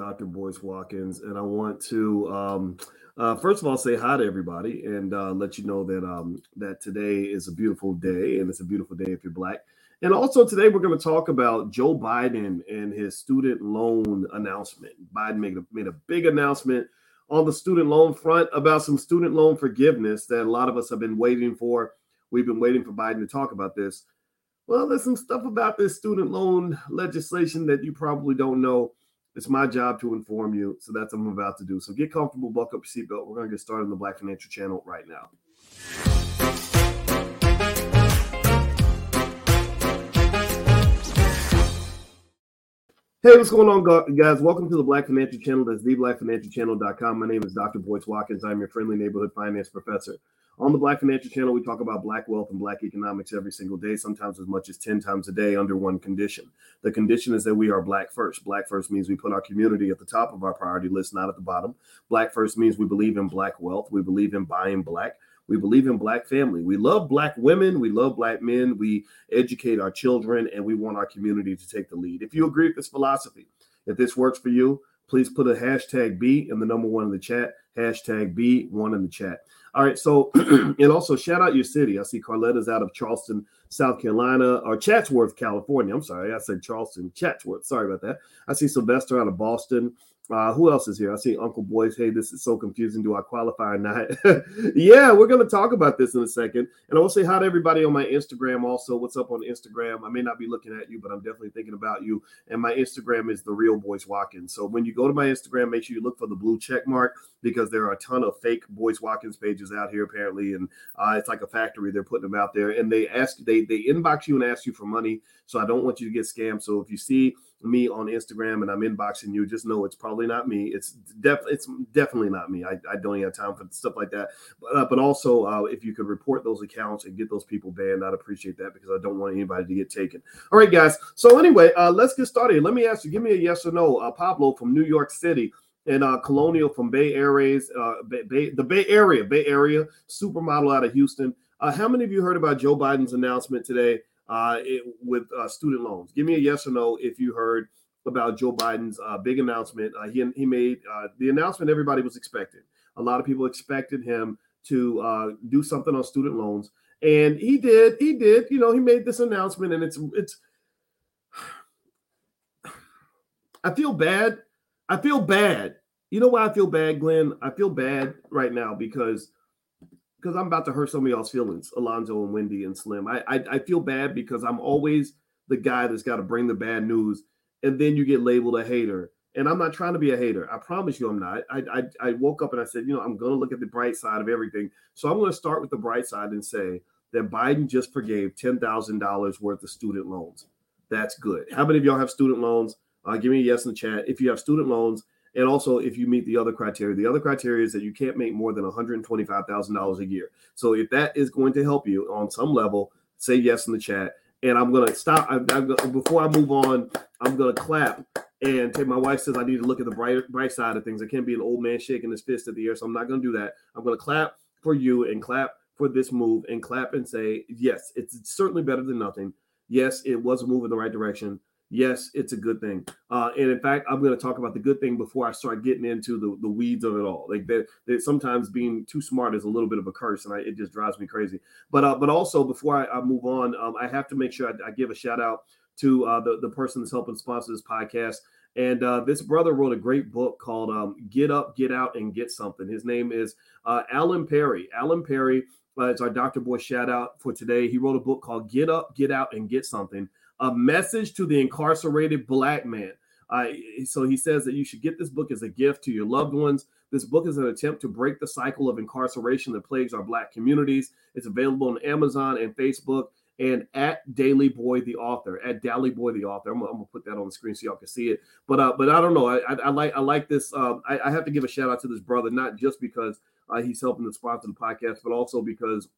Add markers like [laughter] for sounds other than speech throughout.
Dr. Boyce Watkins, and I want to um, uh, first of all say hi to everybody and uh, let you know that um, that today is a beautiful day, and it's a beautiful day if you're black. And also today we're going to talk about Joe Biden and his student loan announcement. Biden made a, made a big announcement on the student loan front about some student loan forgiveness that a lot of us have been waiting for. We've been waiting for Biden to talk about this. Well, there's some stuff about this student loan legislation that you probably don't know. It's my job to inform you. So that's what I'm about to do. So get comfortable, buckle up your seatbelt. We're going to get started on the Black Financial Channel right now. Hey, what's going on, guys? Welcome to the Black Financial Channel. That's theblackfinancialchannel.com. My name is Dr. Boyce Watkins. I'm your friendly neighborhood finance professor. On the Black Financial Channel, we talk about Black wealth and Black economics every single day, sometimes as much as 10 times a day under one condition. The condition is that we are Black first. Black first means we put our community at the top of our priority list, not at the bottom. Black first means we believe in Black wealth, we believe in buying Black. We believe in black family. We love black women. We love black men. We educate our children and we want our community to take the lead. If you agree with this philosophy, if this works for you, please put a hashtag B in the number one in the chat. Hashtag B one in the chat. All right. So, [clears throat] and also shout out your city. I see Carletta's out of Charleston, South Carolina, or Chatsworth, California. I'm sorry. I said Charleston, Chatsworth. Sorry about that. I see Sylvester out of Boston. Uh, who else is here? I see Uncle Boyce. Hey, this is so confusing. Do I qualify or not? [laughs] yeah, we're going to talk about this in a second. And I will say hi to everybody on my Instagram also. What's up on Instagram? I may not be looking at you, but I'm definitely thinking about you. And my Instagram is the real Boyce Watkins. So when you go to my Instagram, make sure you look for the blue check mark because there are a ton of fake Boyce Watkins pages out here apparently, and uh, it's like a factory. They're putting them out there, and they ask they they inbox you and ask you for money. So I don't want you to get scammed. So if you see me on Instagram and I'm inboxing you, just know it's probably not me. It's def it's definitely not me. I, I don't have time for stuff like that. But uh, but also uh, if you could report those accounts and get those people banned, I'd appreciate that because I don't want anybody to get taken. All right, guys. So anyway, uh, let's get started. Let me ask you, give me a yes or no. Uh, Pablo from New York City and uh, Colonial from Bay Areas, uh, Bay, Bay, the Bay Area, Bay Area supermodel out of Houston. Uh, how many of you heard about Joe Biden's announcement today uh, it, with uh, student loans? Give me a yes or no if you heard about Joe Biden's uh, big announcement. Uh, he he made uh, the announcement everybody was expecting. A lot of people expected him to uh, do something on student loans, and he did. He did. You know, he made this announcement, and it's it's. [sighs] I feel bad I feel bad. You know why I feel bad, Glenn? I feel bad right now because because I'm about to hurt some of y'all's feelings, Alonzo and Wendy and Slim. I, I, I feel bad because I'm always the guy that's got to bring the bad news, and then you get labeled a hater. And I'm not trying to be a hater. I promise you, I'm not. I I, I woke up and I said, you know, I'm going to look at the bright side of everything. So I'm going to start with the bright side and say that Biden just forgave ten thousand dollars worth of student loans. That's good. How many of y'all have student loans? Uh, give me a yes in the chat. If you have student loans, and also if you meet the other criteria, the other criteria is that you can't make more than $125,000 a year. So if that is going to help you on some level, say yes in the chat. And I'm gonna stop. I, I, before I move on, I'm gonna clap and take. My wife says I need to look at the bright bright side of things. I can't be an old man shaking his fist at the air, so I'm not gonna do that. I'm gonna clap for you and clap for this move and clap and say yes, it's certainly better than nothing. Yes, it was a move in the right direction yes, it's a good thing. Uh, and in fact, I'm going to talk about the good thing before I start getting into the, the weeds of it all. Like that, that sometimes being too smart is a little bit of a curse, and I, it just drives me crazy. But uh, but also before I, I move on, um, I have to make sure I, I give a shout out to uh, the the person that's helping sponsor this podcast. And uh, this brother wrote a great book called um, "Get Up, Get Out, and Get Something." His name is uh, Alan Perry. Alan Perry. Uh, it's our Dr. Boy shout out for today. He wrote a book called Get Up, Get Out, and Get Something a message to the incarcerated black man. Uh, so he says that you should get this book as a gift to your loved ones. This book is an attempt to break the cycle of incarceration that plagues our black communities. It's available on Amazon and Facebook and at Daily Boy the author. At Daily Boy the author. I'm, I'm, gonna put that on the screen so y'all can see it. But uh, but I don't know. I, I, I like I like this. Um, I, I, have to give a shout out to this brother, not just because uh, he's helping to sponsor the podcast, but also because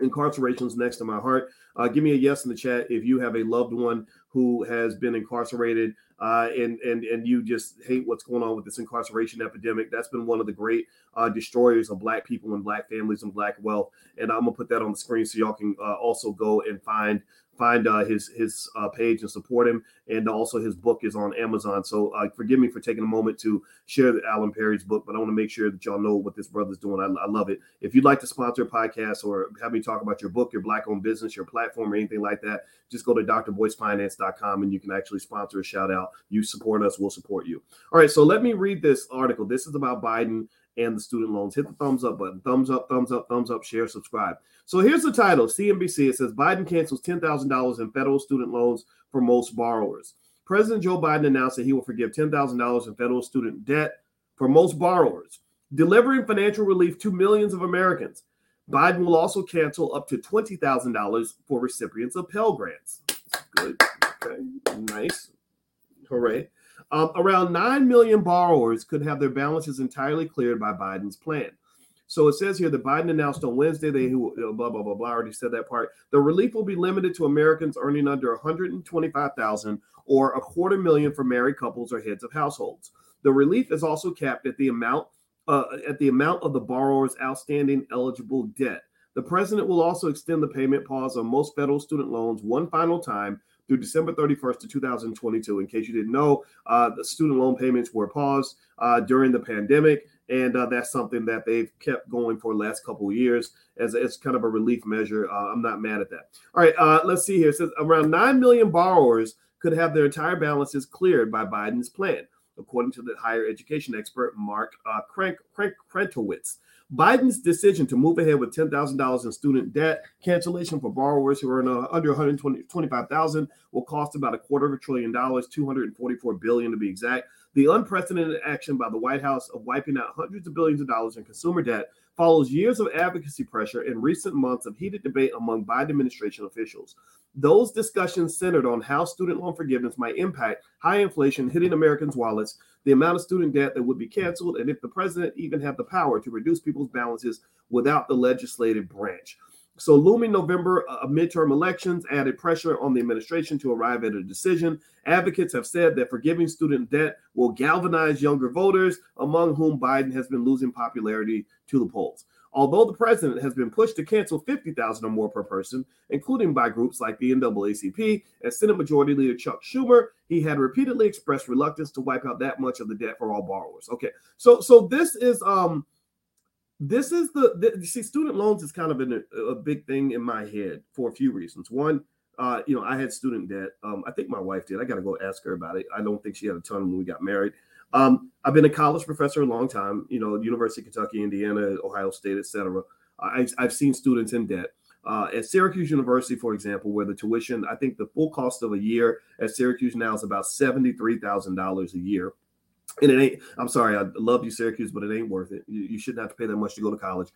incarceration is next to my heart. Uh, give me a yes in the chat if you have a loved one who has been incarcerated uh, and and and you just hate what's going on with this incarceration epidemic. That's been one of the great uh, destroyers of Black people and Black families and Black wealth. And I'm gonna put that on the screen so y'all can uh, also go and find find uh, his his uh, page and support him. And also his book is on Amazon. So uh, forgive me for taking a moment to share Alan Perry's book, but I want to make sure that y'all know what this brother's doing. I, I love it. If you'd like to sponsor a podcast or have me talk about your book, your black owned business, your platform, or anything like that, just go to drboycefinance.com and you can actually sponsor a shout out. You support us, we'll support you. All right, so let me read this article. This is about Biden and the student loans. Hit the thumbs up button. Thumbs up, thumbs up, thumbs up, share, subscribe. So here's the title CNBC. It says Biden cancels $10,000 in federal student loans for most borrowers. President Joe Biden announced that he will forgive $10,000 in federal student debt for most borrowers, delivering financial relief to millions of Americans. Biden will also cancel up to $20,000 for recipients of Pell Grants. Good. Okay. Nice. Hooray. Um, around 9 million borrowers could have their balances entirely cleared by Biden's plan. So it says here that Biden announced on Wednesday they blah blah blah blah already said that part. The relief will be limited to Americans earning under 125,000 or a quarter million for married couples or heads of households. The relief is also capped at the amount uh, at the amount of the borrower's outstanding eligible debt. The president will also extend the payment pause on most federal student loans one final time through December 31st to 2022. In case you didn't know, uh, the student loan payments were paused uh, during the pandemic. And uh, that's something that they've kept going for the last couple of years as it's kind of a relief measure. Uh, I'm not mad at that. All right, uh, let's see here. It says around 9 million borrowers could have their entire balances cleared by Biden's plan, according to the higher education expert Mark uh, Krank, Krank. Biden's decision to move ahead with $10,000 in student debt cancellation for borrowers who are uh, under 125,000 will cost about a quarter of a trillion dollars, 244 billion to be exact. The unprecedented action by the White House of wiping out hundreds of billions of dollars in consumer debt follows years of advocacy pressure and recent months of heated debate among Biden administration officials. Those discussions centered on how student loan forgiveness might impact high inflation hitting Americans' wallets, the amount of student debt that would be canceled, and if the president even had the power to reduce people's balances without the legislative branch. So, looming November uh, midterm elections added pressure on the administration to arrive at a decision. Advocates have said that forgiving student debt will galvanize younger voters, among whom Biden has been losing popularity to the polls. Although the president has been pushed to cancel 50,000 or more per person, including by groups like the NAACP and Senate Majority Leader Chuck Schumer, he had repeatedly expressed reluctance to wipe out that much of the debt for all borrowers. Okay, so so this is um this is the, the see student loans is kind of an, a big thing in my head for a few reasons. One, uh, you know, I had student debt. Um, I think my wife did. I got to go ask her about it. I don't think she had a ton when we got married. Um, I've been a college professor a long time. You know, University of Kentucky, Indiana, Ohio State, etc. I've, I've seen students in debt. Uh, at Syracuse University, for example, where the tuition, I think the full cost of a year at Syracuse now is about seventy-three thousand dollars a year and it ain't. I'm sorry, I love you, Syracuse, but it ain't worth it. You, you shouldn't have to pay that much to go to college.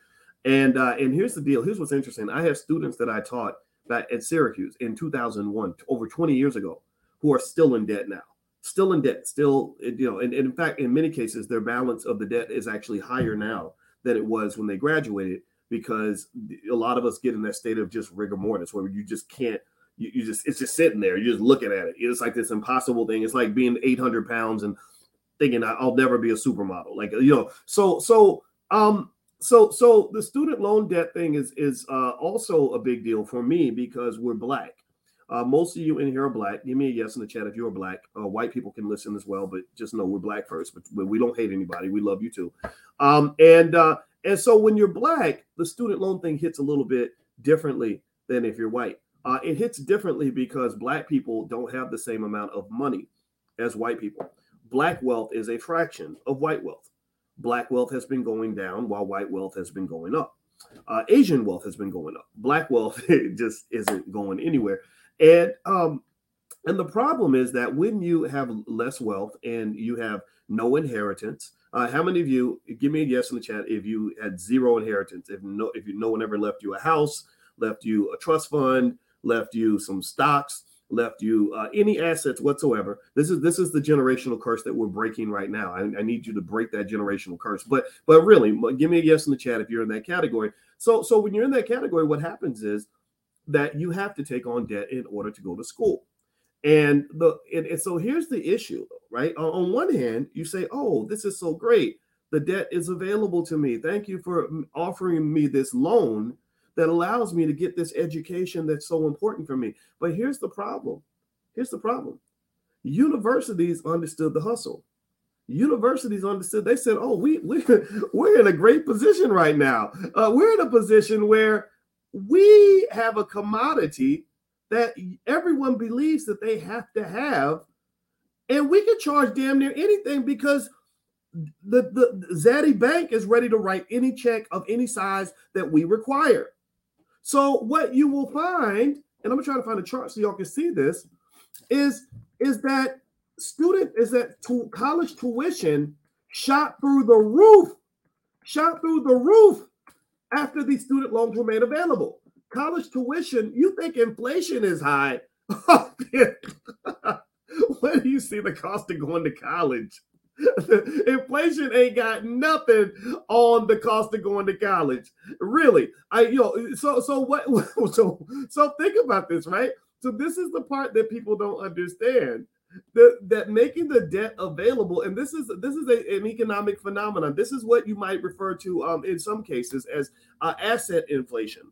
And uh, and here's the deal. Here's what's interesting. I have students that I taught that at Syracuse in 2001, over 20 years ago, who are still in debt now. Still in debt. Still, you know, and, and in fact, in many cases, their balance of the debt is actually higher now than it was when they graduated because a lot of us get in that state of just rigor mortis where you just can't you, you, just it's just sitting there you're just looking at it it's like this impossible thing it's like being 800 pounds and thinking I'll never be a supermodel. Like you know, so so um so so the student loan debt thing is is uh, also a big deal for me because we're black. Uh, most of you in here are black. Give me a yes in the chat if you're black. Uh, white people can listen as well, but just know we're black first. But, but we don't hate anybody. We love you too. Um, and uh, and so when you're black, the student loan thing hits a little bit differently than if you're white. Uh, it hits differently because black people don't have the same amount of money as white people black wealth is a fraction of white wealth. Black wealth has been going down while white wealth has been going up. Uh, Asian wealth has been going up. Black wealth [laughs] just isn't going anywhere. And um, and the problem is that when you have less wealth and you have no inheritance, uh, how many of you give me a yes in the chat if you had zero inheritance? If no, if you no one ever left you a house, left you a trust fund, left you some stocks, left you uh, any assets whatsoever. This is this is the generational curse that we're breaking right now. I, I, need you to break that generational curse. But but really, give me a yes in the chat if you're in that category. So so when you're in that category, what happens is that you have to take on debt in order to go to school. And the and, and so here's the issue, right? On, on one hand, you say, "Oh, this is so great. The debt is available to me. Thank you for offering me this loan." that allows me to get this education that's so important for me. But here's the problem. Here's the problem. Universities understood the hustle. Universities understood. They said, "Oh, we we [laughs] we're in a great position right now. Uh, we're in a position where we have a commodity that everyone believes that they have to have, and we can charge damn near anything because the the Zaddy Bank is ready to write any check of any size that we require. So what you will find, and I'm gonna try to find a chart so y'all can see this, is is that student is that to college tuition shot through the roof, shot through the roof after these student loans were made available. College tuition, you think inflation is high? [laughs] when do you see the cost of going to college? [laughs] Inflation ain't got nothing on the cost of going to college. Really. I you know so so what [laughs] so so think about this, right? So this is the part that people don't understand. That, that making the debt available, and this is this is a, an economic phenomenon. This is what you might refer to um, in some cases as uh, asset inflation.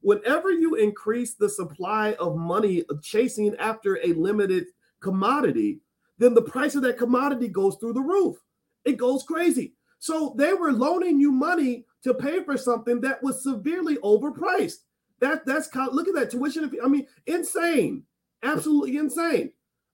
Whenever you increase the supply of money chasing after a limited commodity, then the price of that commodity goes through the roof. It goes crazy. So they were loaning you money to pay for something that was severely overpriced. That that's look at that tuition. I mean, insane, absolutely insane.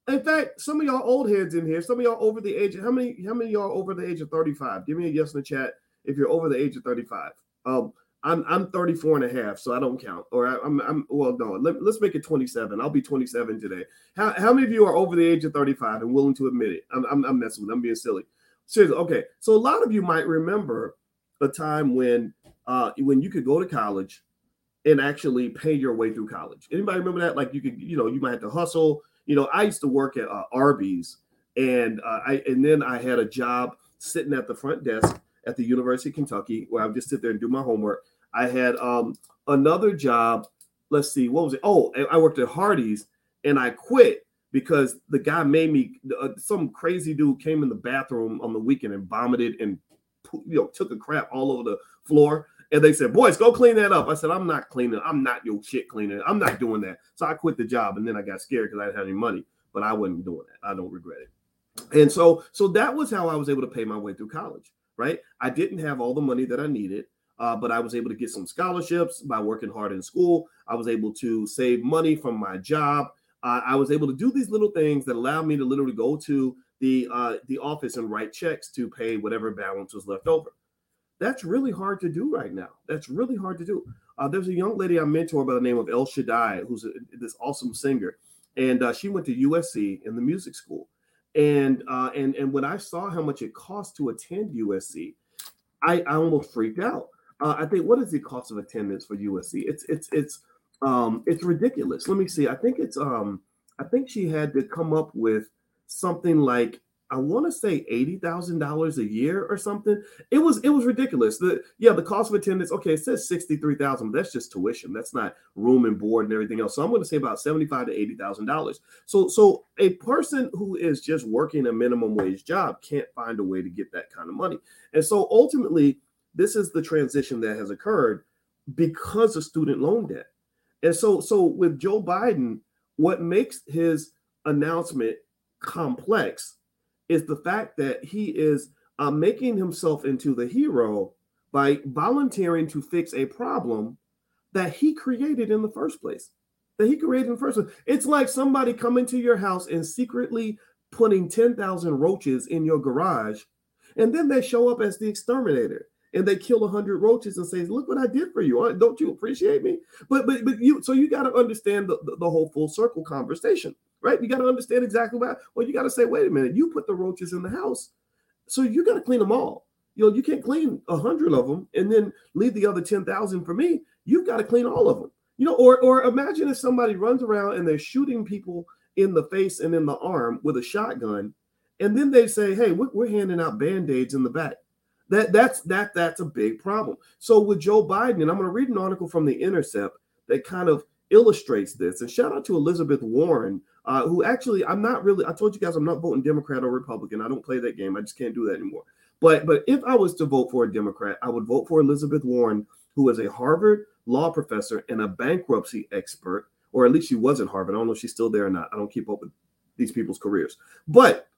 In fact, some of y'all old heads in here, some of y'all over the age. How many? How many y'all over the age of thirty five? Give me a yes in the chat if you're over the age of thirty five. Um, I'm I'm 34 and a half, so I don't count. Or I, am I'm, I'm well, no, let, us make it 27. I'll be 27 today. How, how many of you are over the age of 35 and willing to admit it? I'm, I'm, I'm messing with. I'm being silly. Seriously, okay. So a lot of you might remember a time when uh when you could go to college and actually pay your way through college. Anybody remember that? Like you could, you know, you might have to hustle. You know, I used to work at uh, Arby's, and uh, I and then I had a job sitting at the front desk at the University of Kentucky where I would just sit there and do my homework. I had um, another job. Let's see, what was it? Oh, I worked at Hardee's and I quit because the guy made me. Uh, some crazy dude came in the bathroom on the weekend and vomited and you know took a crap all over the floor. And they said, "Boyce, go clean that up." I said, "I'm not cleaning. I'm not your shit cleaning. I'm not doing that." So I quit the job, and then I got scared because I didn't have any money. But I wasn't doing that. I don't regret it. And so, so that was how I was able to pay my way through college. Right? I didn't have all the money that I needed. Uh, but I was able to get some scholarships by working hard in school. I was able to save money from my job. Uh, I was able to do these little things that allowed me to literally go to the uh, the office and write checks to pay whatever balance was left over. That's really hard to do right now. That's really hard to do. Uh, there's a young lady I mentor by the name of El Shaddai, who's a, this awesome singer, and uh, she went to USC in the music school. And uh, and and when I saw how much it cost to attend USC, I, I almost freaked out uh, I think what is the cost of attendance for USC? It's it's it's um it's ridiculous. Let me see. I think it's um I think she had to come up with something like I want to say eighty thousand dollars a year or something. It was it was ridiculous. The yeah, the cost of attendance. Okay, it says sixty three thousand. That's just tuition. That's not room and board and everything else. So I'm going to say about seventy five to eighty thousand dollars. So so a person who is just working a minimum wage job can't find a way to get that kind of money. And so ultimately, this is the transition that has occurred because of student loan debt. And so, so with Joe Biden, what makes his announcement complex is the fact that he is uh, making himself into the hero by volunteering to fix a problem that he created in the first place. That he created in the first place. It's like somebody coming to your house and secretly putting 10,000 roaches in your garage, and then they show up as the exterminator and they kill a hundred roaches and say, "Look what I did for you! Don't you appreciate me?" But but but you so you got to understand the, the, the, whole full circle conversation, right? You got to understand exactly why. Well, you got to say, "Wait a minute! You put the roaches in the house, so you got to clean them all. You know, you can't clean a hundred of them and then leave the other ten thousand for me. You've got to clean all of them. You know, or or imagine if somebody runs around and they're shooting people in the face and in the arm with a shotgun, and then they say, "Hey, we're, we're handing out band aids in the back." That that's that that's a big problem. So with Joe Biden, and I'm going to read an article from the Intercept that kind of illustrates this. And shout out to Elizabeth Warren, uh, who actually I'm not really. I told you guys I'm not voting Democrat or Republican. I don't play that game. I just can't do that anymore. But but if I was to vote for a Democrat, I would vote for Elizabeth Warren, who is a Harvard law professor and a bankruptcy expert, or at least she was at Harvard. I don't know if she's still there or not. I don't keep up with these people's careers. But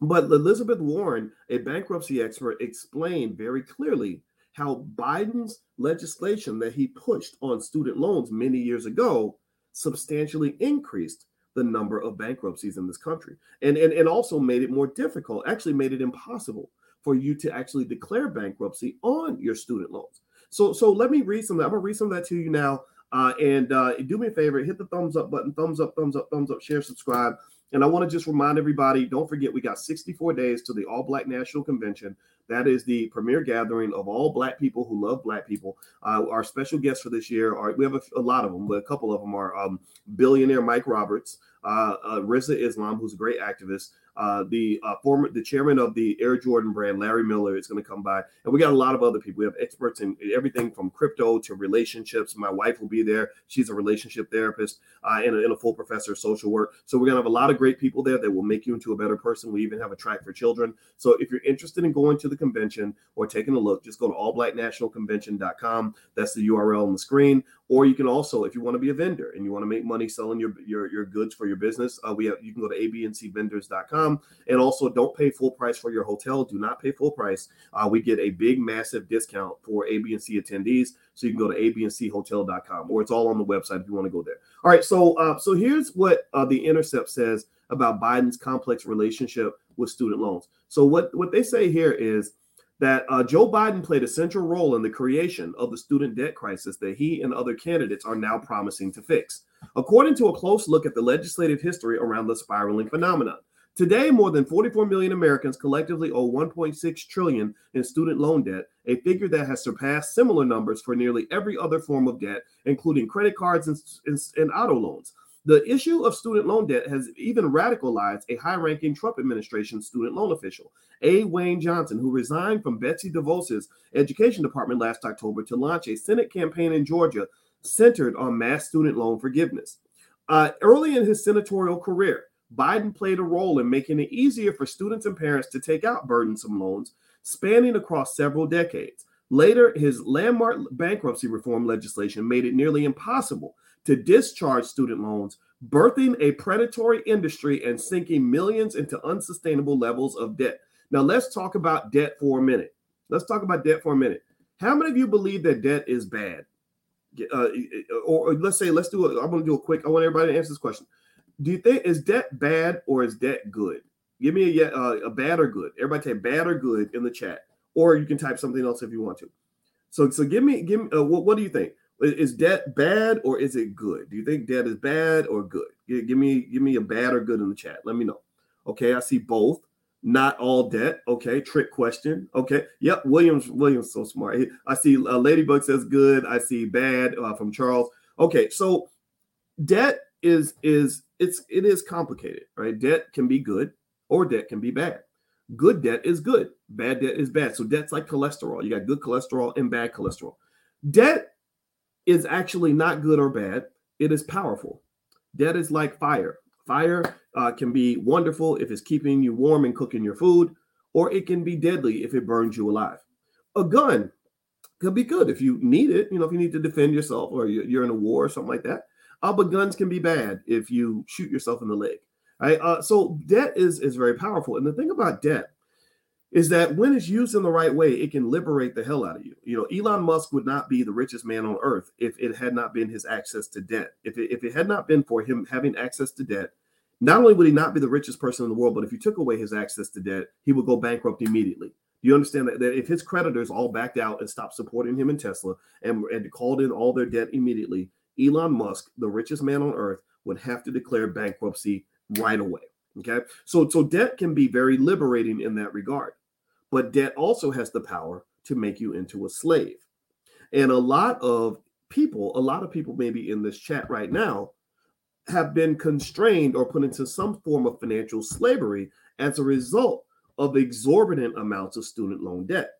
but Elizabeth Warren, a bankruptcy expert, explained very clearly how Biden's legislation that he pushed on student loans many years ago substantially increased the number of bankruptcies in this country and, and, and also made it more difficult, actually made it impossible for you to actually declare bankruptcy on your student loans. So, so let me read some of that. I'm gonna read some of that to you now. Uh, and uh, do me a favor, hit the thumbs up button, thumbs up, thumbs up, thumbs up, share, subscribe. And I want to just remind everybody don't forget, we got 64 days to the All Black National Convention. That is the premier gathering of all Black people who love Black people. Uh, our special guests for this year are we have a, a, lot of them, but a couple of them are um, billionaire Mike Roberts, uh, uh, Rizza Islam, who's a great activist, uh, the uh, former the chairman of the Air Jordan brand, Larry Miller, is going to come by, and we got a lot of other people. We have experts in everything from crypto to relationships. My wife will be there; she's a relationship therapist uh, and, a, and, a, full professor of social work. So we're going to have a lot of great people there that will make you into a better person. We even have a track for children. So if you're interested in going to the convention or taking a look, just go to allblacknationalconvention.com. That's the URL on the screen. Or you can also, if you want to be a vendor and you want to make money selling your your, your goods for your business, uh, we have you can go to abncvendors.com and also don't pay full price for your hotel. Do not pay full price. Uh, we get a big massive discount for ABC attendees, so you can go to abnchotel.com or it's all on the website if you want to go there. All right, so uh, so here's what uh, the Intercept says about Biden's complex relationship with student loans. So what what they say here is that uh, Joe Biden played a central role in the creation of the student debt crisis that he and other candidates are now promising to fix. According to a close look at the legislative history around the spiraling phenomenon, today more than 44 million Americans collectively owe 1.6 trillion in student loan debt, a figure that has surpassed similar numbers for nearly every other form of debt, including credit cards and, and, and auto loans. The issue of student loan debt has even radicalized a high ranking Trump administration student loan official, A. Wayne Johnson, who resigned from Betsy DeVos's education department last October to launch a Senate campaign in Georgia centered on mass student loan forgiveness. Uh, early in his senatorial career, Biden played a role in making it easier for students and parents to take out burdensome loans spanning across several decades. Later, his landmark bankruptcy reform legislation made it nearly impossible to discharge student loans, birthing a predatory industry and sinking millions into unsustainable levels of debt. Now, let's talk about debt for a minute. Let's talk about debt for a minute. How many of you believe that debt is bad? Uh, or, let's say, let's do it. I'm going to do a quick. I want everybody to answer this question. Do you think is debt bad or is debt good? Give me a uh, a bad or good. Everybody type bad or good in the chat, or you can type something else if you want to. So, so give me, give me. Uh, what, what do you think? Is debt bad or is it good? Do you think debt is bad or good? Give me give me a bad or good in the chat. Let me know. Okay, I see both. Not all debt. Okay, trick question. Okay, yep. Williams Williams so smart. I see uh, Ladybug says good. I see bad uh, from Charles. Okay, so debt is is it's it is complicated, right? Debt can be good or debt can be bad. Good debt is good. Bad debt is bad. So debt's like cholesterol. You got good cholesterol and bad cholesterol. Debt is actually not good or bad. It is powerful. Debt is like fire. Fire uh, can be wonderful if it's keeping you warm and cooking your food, or it can be deadly if it burns you alive. A gun could be good if you need it, you know, if you need to defend yourself or you're in a war or something like that. Uh, but guns can be bad if you shoot yourself in the leg. Right? Uh, so debt is is very powerful. And the thing about debt is that when it's used in the right way, it can liberate the hell out of you. You know, Elon Musk would not be the richest man on earth if it had not been his access to debt. If it, if it had not been for him having access to debt, not only would he not be the richest person in the world, but if you took away his access to debt, he would go bankrupt immediately. You understand that, that if his creditors all backed out and stopped supporting him in Tesla and, and called in all their debt immediately, Elon Musk, the richest man on earth, would have to declare bankruptcy right away. Okay. So, so debt can be very liberating in that regard. But debt also has the power to make you into a slave. And a lot of people, a lot of people maybe in this chat right now, have been constrained or put into some form of financial slavery as a result of exorbitant amounts of student loan debt.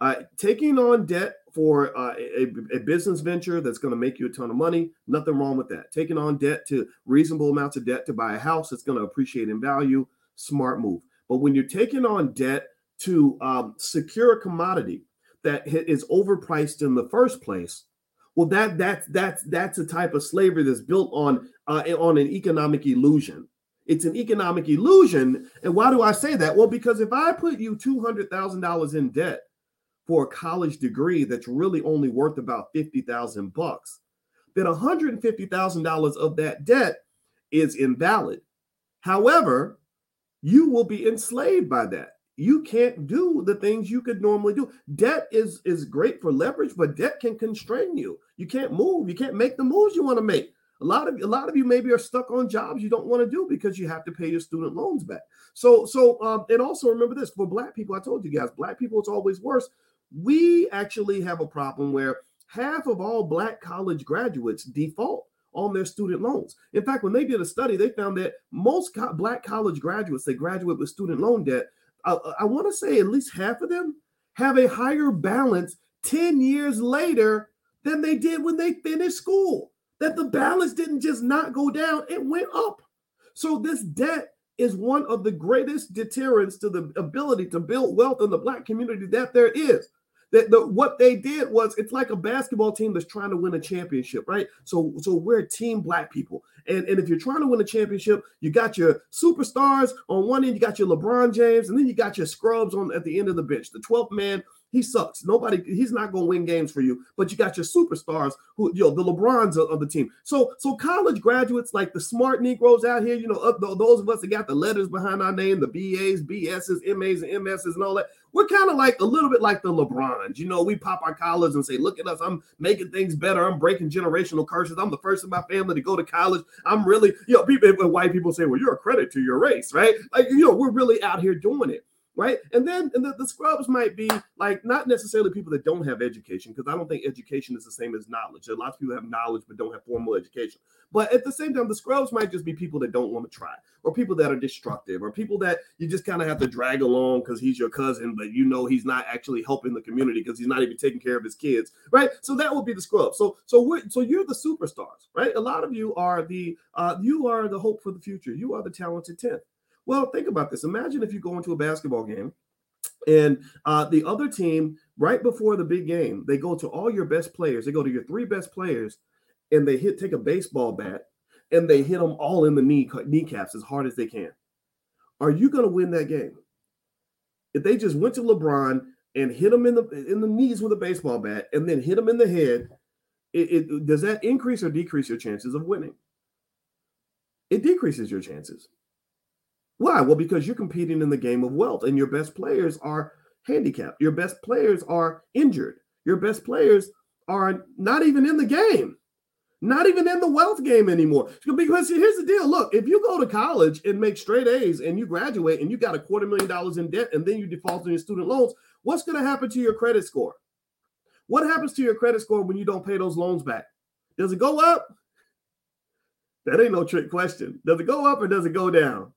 Uh, taking on debt for uh, a, a, business venture that's going to make you a ton of money, nothing wrong with that. Taking on debt to reasonable amounts of debt to buy a house that's going to appreciate in value, smart move. But when you're taking on debt to um, secure a commodity that is overpriced in the first place, Well, that that's that's that's a type of slavery that's built on uh, on an economic illusion. It's an economic illusion. And why do I say that? Well, because if I put you two hundred thousand dollars in debt for a college degree that's really only worth about fifty thousand bucks, then one hundred fifty thousand dollars of that debt is invalid. However, you will be enslaved by that you can't do the things you could normally do. Debt is is great for leverage, but debt can constrain you. You can't move. You can't make the moves you want to make. A lot of a lot of you maybe are stuck on jobs you don't want to do because you have to pay your student loans back. So so um, and also remember this for black people. I told you guys, black people it's always worse. We actually have a problem where half of all black college graduates default on their student loans. In fact, when they did a study, they found that most co- black college graduates that graduate with student loan debt I, I want to say at least half of them have a higher balance 10 years later than they did when they finished school. That the balance didn't just not go down, it went up. So this debt is one of the greatest deterrents to the ability to build wealth in the black community that there is the, what they did was it's like a basketball team that's trying to win a championship, right? So so we're team black people. And, and if you're trying to win a championship, you got your superstars on one end, you got your LeBron James, and then you got your scrubs on at the end of the bench. The 12th man he sucks. Nobody, he's not going to win games for you. But you got your superstars who, you know, the LeBrons of, of, the team. So, so college graduates like the smart Negroes out here, you know, up, those of us that got the letters behind our name, the BAs, BSs, MAs, and MSs, and all that. We're kind of like a little bit like the LeBrons. You know, we pop our collars and say, "Look at us! I'm making things better. I'm breaking generational curses. I'm the first in my family to go to college. I'm really, you know, people, white people say, well, you're a credit to your race, right? Like, you know, we're really out here doing it." Right? And then and the, the scrubs might be like not necessarily people that don't have education, because I don't think education is the same as knowledge. A lot of people have knowledge but don't have formal education. But at the same time, the scrubs might just be people that don't want to try, or people that are destructive, or people that you just kind of have to drag along because he's your cousin, but you know he's not actually helping the community because he's not even taking care of his kids, right? So that would be the scrubs. So so we're so you're the superstars, right? A lot of you are the uh, you are the hope for the future. You are the talented tenth. Well, think about this. Imagine if you go into a basketball game and uh, the other team, right before the big game, they go to all your best players. They go to your three best players and they hit, take a baseball bat and they hit them all in the knee, kneecaps as hard as they can. Are you going to win that game? If they just went to LeBron and hit him in the in the knees with a baseball bat and then hit him in the head, it, it does that increase or decrease your chances of winning? It decreases your chances. Why? Well, because you're competing in the game of wealth and your best players are handicapped. Your best players are injured. Your best players are not even in the game, not even in the wealth game anymore. Because here's the deal look, if you go to college and make straight A's and you graduate and you got a quarter million dollars in debt and then you default on your student loans, what's going to happen to your credit score? What happens to your credit score when you don't pay those loans back? Does it go up? That ain't no trick question. Does it go up or does it go down?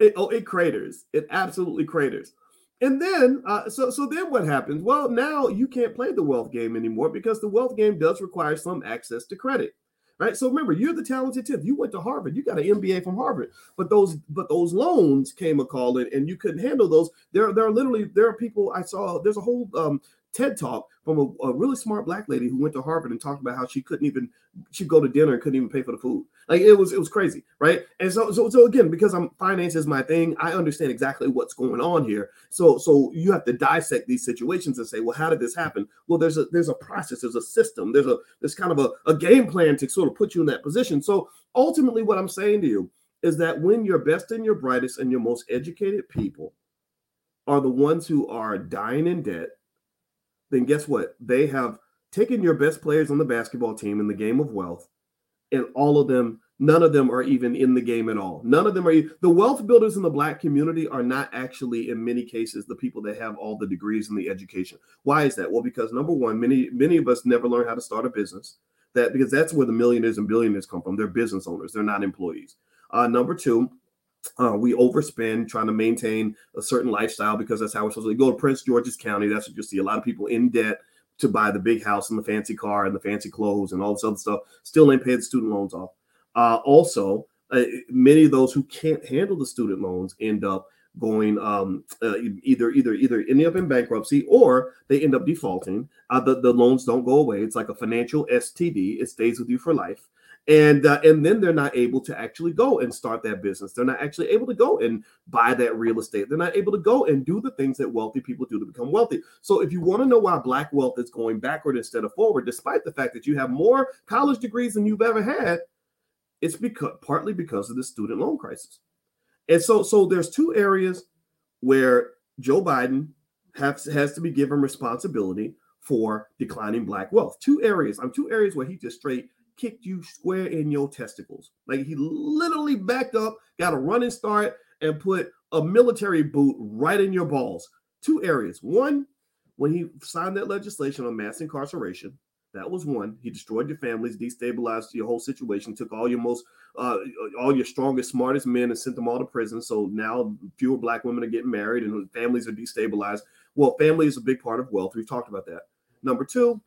It, oh, it craters. It absolutely craters. And then, uh, so so then what happens? Well, now you can't play the wealth game anymore because the wealth game does require some access to credit, right? So remember, you're the talented tip. You went to Harvard. You got an MBA from Harvard, but those but those loans came a calling, and, and you couldn't handle those. There there are literally there are people I saw. There's a whole um, TED talk from a, a, really smart black lady who went to Harvard and talked about how she couldn't even she'd go to dinner and couldn't even pay for the food. Like it was it was crazy, right? And so so so again, because I'm finance is my thing, I understand exactly what's going on here. So so you have to dissect these situations and say, well, how did this happen? Well, there's a there's a process, there's a system, there's a there's kind of a, a game plan to sort of put you in that position. So ultimately, what I'm saying to you is that when your best and your brightest and your most educated people are the ones who are dying in debt then guess what? They have taken your best players on the basketball team in the game of wealth, and all of them, none of them are even in the game at all. None of them are the wealth builders in the black community are not actually, in many cases, the people that have all the degrees and the education. Why is that? Well, because number one, many many of us never learn how to start a business. That because that's where the millionaires and billionaires come from. They're business owners. They're not employees. Uh, number two, uh, we overspend trying to maintain a certain lifestyle because that's how we're supposed to go to Prince George's County. That's what you see. A lot of people in debt to buy the big house and the fancy car and the fancy clothes and all this other stuff. Still ain't paid student loans off. Uh, also, uh, many of those who can't handle the student loans end up going um, uh, either either either ending up in bankruptcy or they end up defaulting. Uh, the the loans don't go away. It's like a financial STD. It stays with you for life and uh, and then they're not able to actually go and start that business. They're not actually able to go and buy that real estate. They're not able to go and do the things that wealthy people do to become wealthy. So if you want to know why black wealth is going backward instead of forward despite the fact that you have more college degrees than you've ever had it's because partly because of the student loan crisis. And so so there's two areas where joe biden has, has to be given responsibility for declining black wealth. Two areas i'm um, two areas where he just straight kicked you square in your testicles. Like he literally backed up, got a running start, and put a military boot right in your balls. Two areas. One, when he signed that legislation on mass incarceration, that was one. He destroyed your families, destabilized your whole situation, took all your most, uh, all your strongest, smartest men, and sent them all to prison. So now fewer black women are getting married, and families are destabilized. Well, family is a big part of wealth. We've talked about that. Number two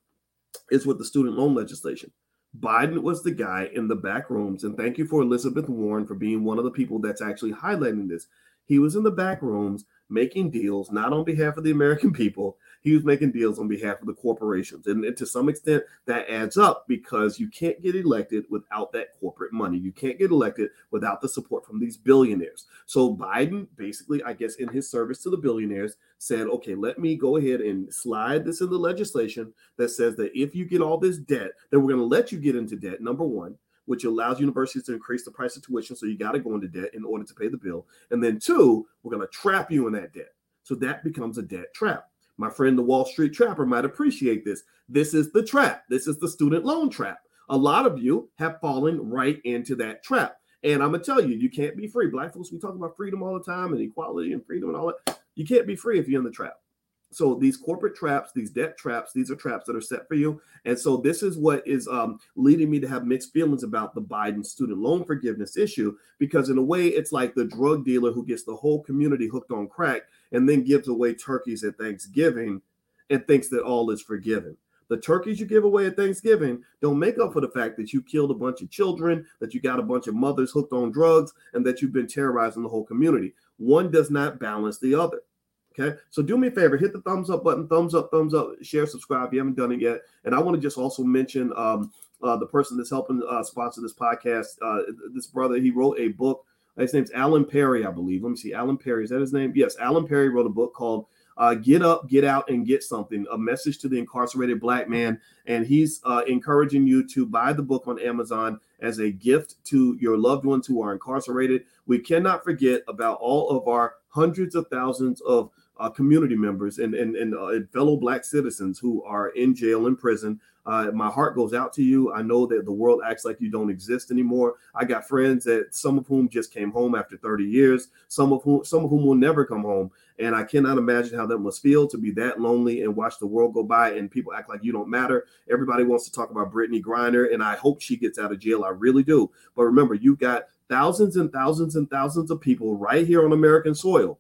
is with the student loan legislation. Biden was the guy in the back rooms, and thank you for Elizabeth Warren for being one of the people that's actually highlighting this. He was in the back rooms making deals, not on behalf of the American [laughs] people. He was making deals on behalf of the corporations. And, to some extent, that adds up because you can't get elected without that corporate money. You can't get elected without the support from these billionaires. So Biden, basically, I guess, in his service to the billionaires, said, okay, let me go ahead and slide this in the legislation that says that if you get all this debt, then we're going to let you get into debt, number one which allows universities to increase the price of tuition. So you got to go into debt in order to pay the bill. And then two, we're going to trap you in that debt. So that becomes a debt trap. My friend, the Wall Street Trapper, might appreciate this. This is the trap. This is the student loan trap. A lot of you have fallen right into that trap. And I'm gonna tell you, you can't be free. Black folks, we talk about freedom all the time and equality and freedom and all that. You can't be free if you're in the trap. So these corporate traps, these debt traps, these are traps that are set for you. And so this is what is um, leading me to have mixed feelings about the Biden student loan forgiveness issue, because in a way, it's like the drug dealer who gets the whole community hooked on crack and then gives away turkeys at Thanksgiving and thinks that all is forgiven. The turkeys you give away at Thanksgiving don't make up for the fact that you killed a bunch of children, that you got a bunch of mothers hooked on drugs, and that you've been terrorizing the whole community. One does not balance the other. Okay. So do me a favor, hit the thumbs up button, thumbs up, thumbs up, share, subscribe if you haven't done it yet. And I want to just also mention um, uh, the person that's helping uh, sponsor this podcast. Uh, this brother, he wrote a book. His name's Alan Perry, I believe. Let me see. Alan Perry, is that his name? Yes. Alan Perry wrote a book called uh, Get Up, Get Out, and Get Something, a message to the incarcerated black man. And he's uh, encouraging you to buy the book on Amazon as a gift to your loved ones who are incarcerated. We cannot forget about all of our hundreds of thousands of uh, community members and and, and uh, fellow black citizens who are in jail in prison. Uh, my heart goes out to you. I know that the world acts like you don't exist anymore. I got friends that some of whom just came home after 30 years some of whom some of whom will never come home. And i cannot imagine how that must feel to be that lonely and watch the world go by and people act like you don't matter. Everybody wants to talk about brittney griner and i hope she gets out of jail. I really do. But remember you got thousands and thousands and thousands of people right here on american soil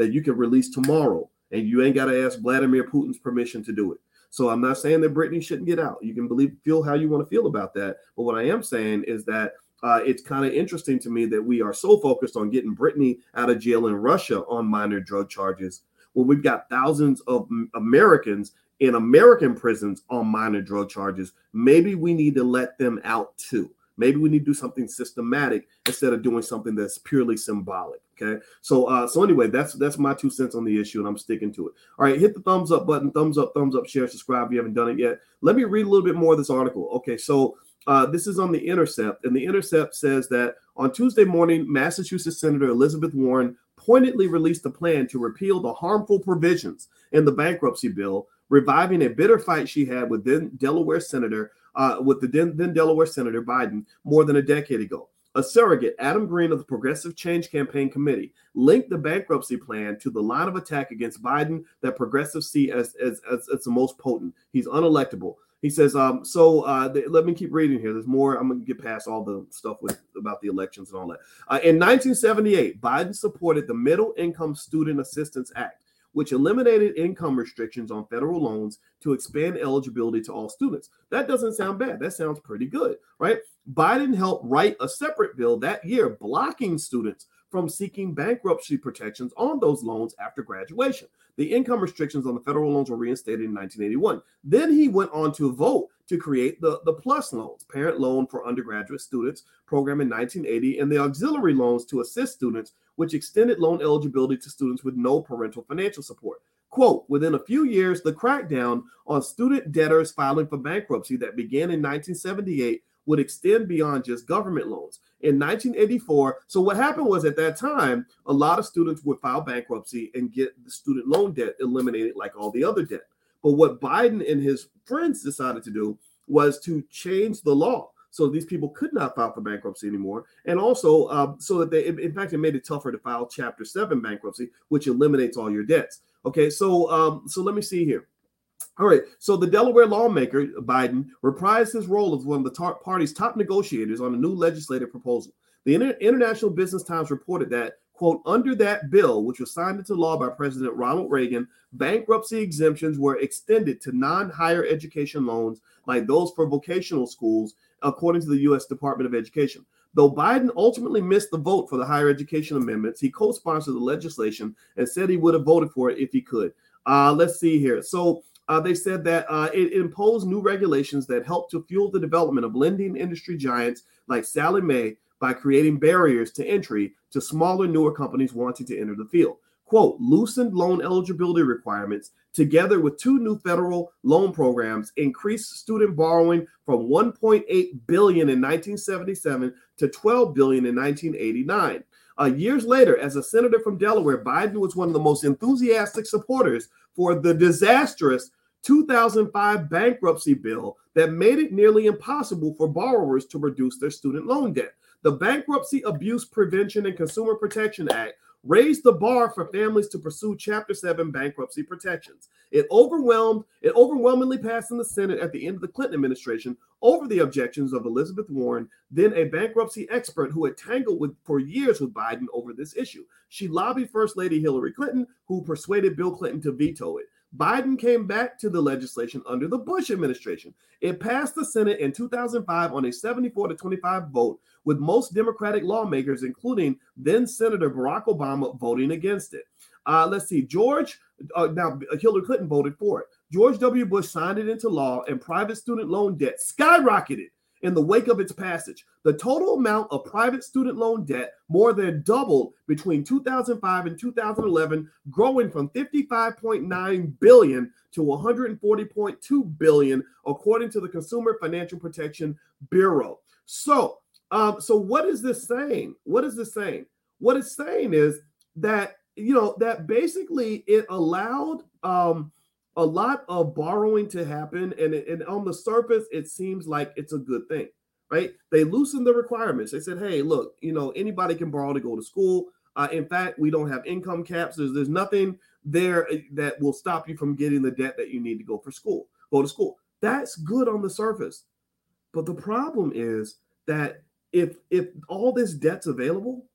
that you can release tomorrow, and you ain't got to ask Vladimir Putin's permission to do it. So I'm not saying that Brittney shouldn't get out. You can believe feel how you want to feel about that. But what I am saying is that uh, it's kind of interesting to me that we are so focused on getting Brittney out of jail in Russia on minor drug charges when we've got thousands of Americans in American prisons on minor drug charges. Maybe we need to let them out too. Maybe we need to do something systematic instead of doing something that's purely symbolic. Okay. So uh, so anyway, that's that's my two cents on the issue, and I'm sticking to it. All right, hit the thumbs up button, thumbs up, thumbs up, share, subscribe if you haven't done it yet. Let me read a little bit more of this article. Okay, so uh, this is on the Intercept, and the Intercept says that on Tuesday morning, Massachusetts Senator Elizabeth Warren pointedly released a plan to repeal the harmful provisions in the bankruptcy bill, reviving a bitter fight she had with then Delaware Senator, uh, with the then, then Delaware Senator Biden more than a decade ago. A surrogate, Adam Green of the Progressive Change Campaign Committee, linked the bankruptcy plan to the line of attack against Biden that progressives see as, as, as, as the most potent. He's unelectable. He says, um, so uh, let me keep reading here. There's more. I'm going to get past all the stuff with about the elections and all that. Uh, in 1978, Biden supported the Middle Income Student Assistance Act, which eliminated income restrictions on federal loans to expand eligibility to all students. That doesn't sound bad. That sounds pretty good, right? Biden helped write a separate bill that year blocking students from seeking bankruptcy protections on those loans after graduation. The income restrictions on the federal loans were reinstated in 1981. Then he went on to vote to create the, the PLUS loans, parent loan for undergraduate students program in 1980, and the auxiliary loans to assist students, which extended loan eligibility to students with no parental financial support. Quote, within a few years, the crackdown on student debtors filing for bankruptcy that began in 1978 would extend beyond just government loans. In 1984, so what happened was at that time, a lot of students would file bankruptcy and get the student loan debt eliminated like all the other debt. But what Biden and his friends decided to do was to change the law so these people could not file for bankruptcy anymore, and also uh, so that they, in fact, it made it tougher to file Chapter Seven bankruptcy, which eliminates all your debts. Okay, so um, so let me see here. All right, so the Delaware lawmaker Biden reprised his role as one of the tar- party's top negotiators on a new legislative proposal. The Inter- International Business Times reported that, quote, under that bill, which was signed into law by President Ronald Reagan, bankruptcy exemptions were extended to non higher education loans like those for vocational schools, according to the U.S. Department of Education. Though Biden ultimately missed the vote for the higher education amendments, he co sponsored the legislation and said he would have voted for it if he could. Uh, let's see here. So, uh, they said that uh, it, imposed new regulations that helped to fuel the development of lending industry giants like Sallie Mae by creating barriers to entry to smaller, newer companies wanting to enter the field. Quote, loosened loan eligibility requirements, together with two new federal loan programs, increased student borrowing from 1.8 billion in 1977 to 12 billion in 1989. Uh, years later, as a senator from Delaware, Biden was one of the most enthusiastic supporters for the disastrous 2005 bankruptcy bill that made it nearly impossible for borrowers to reduce their student loan debt. The Bankruptcy Abuse Prevention and Consumer Protection Act raised the bar for families to pursue Chapter 7 bankruptcy protections. It overwhelmed, it overwhelmingly passed in the Senate at the end of the Clinton administration over the objections of Elizabeth Warren, then a bankruptcy expert who had tangled with for years with Biden over this issue. She lobbied First Lady Hillary Clinton, who persuaded Bill Clinton to veto it. Biden came back to the legislation under the Bush administration. It passed the Senate in 2005 on a 74 to 25 vote, with most Democratic lawmakers, including then Senator Barack Obama, voting against it. Uh, let's see, George, uh, now Hillary Clinton voted for it. George W. Bush signed it into law, and private student loan debt skyrocketed in the wake of its passage. The total amount of private student loan debt more than doubled between 2005 and 2011, growing from 55.9 billion to 140.2 billion, according to the Consumer Financial Protection Bureau. So, um, so what is this saying? What is this saying? What it's saying is that you know that basically it allowed um, a lot of borrowing to happen, and, and on the surface, it seems like it's a good thing, right? They loosened the requirements. They said, hey, look, you know, anybody can borrow to go to school. Uh, in fact, we don't have income caps. There's, there's nothing there uh, that will stop you from getting the debt that you need to go for school, go to school. That's good on the surface. But the problem is that if if all this debt's available,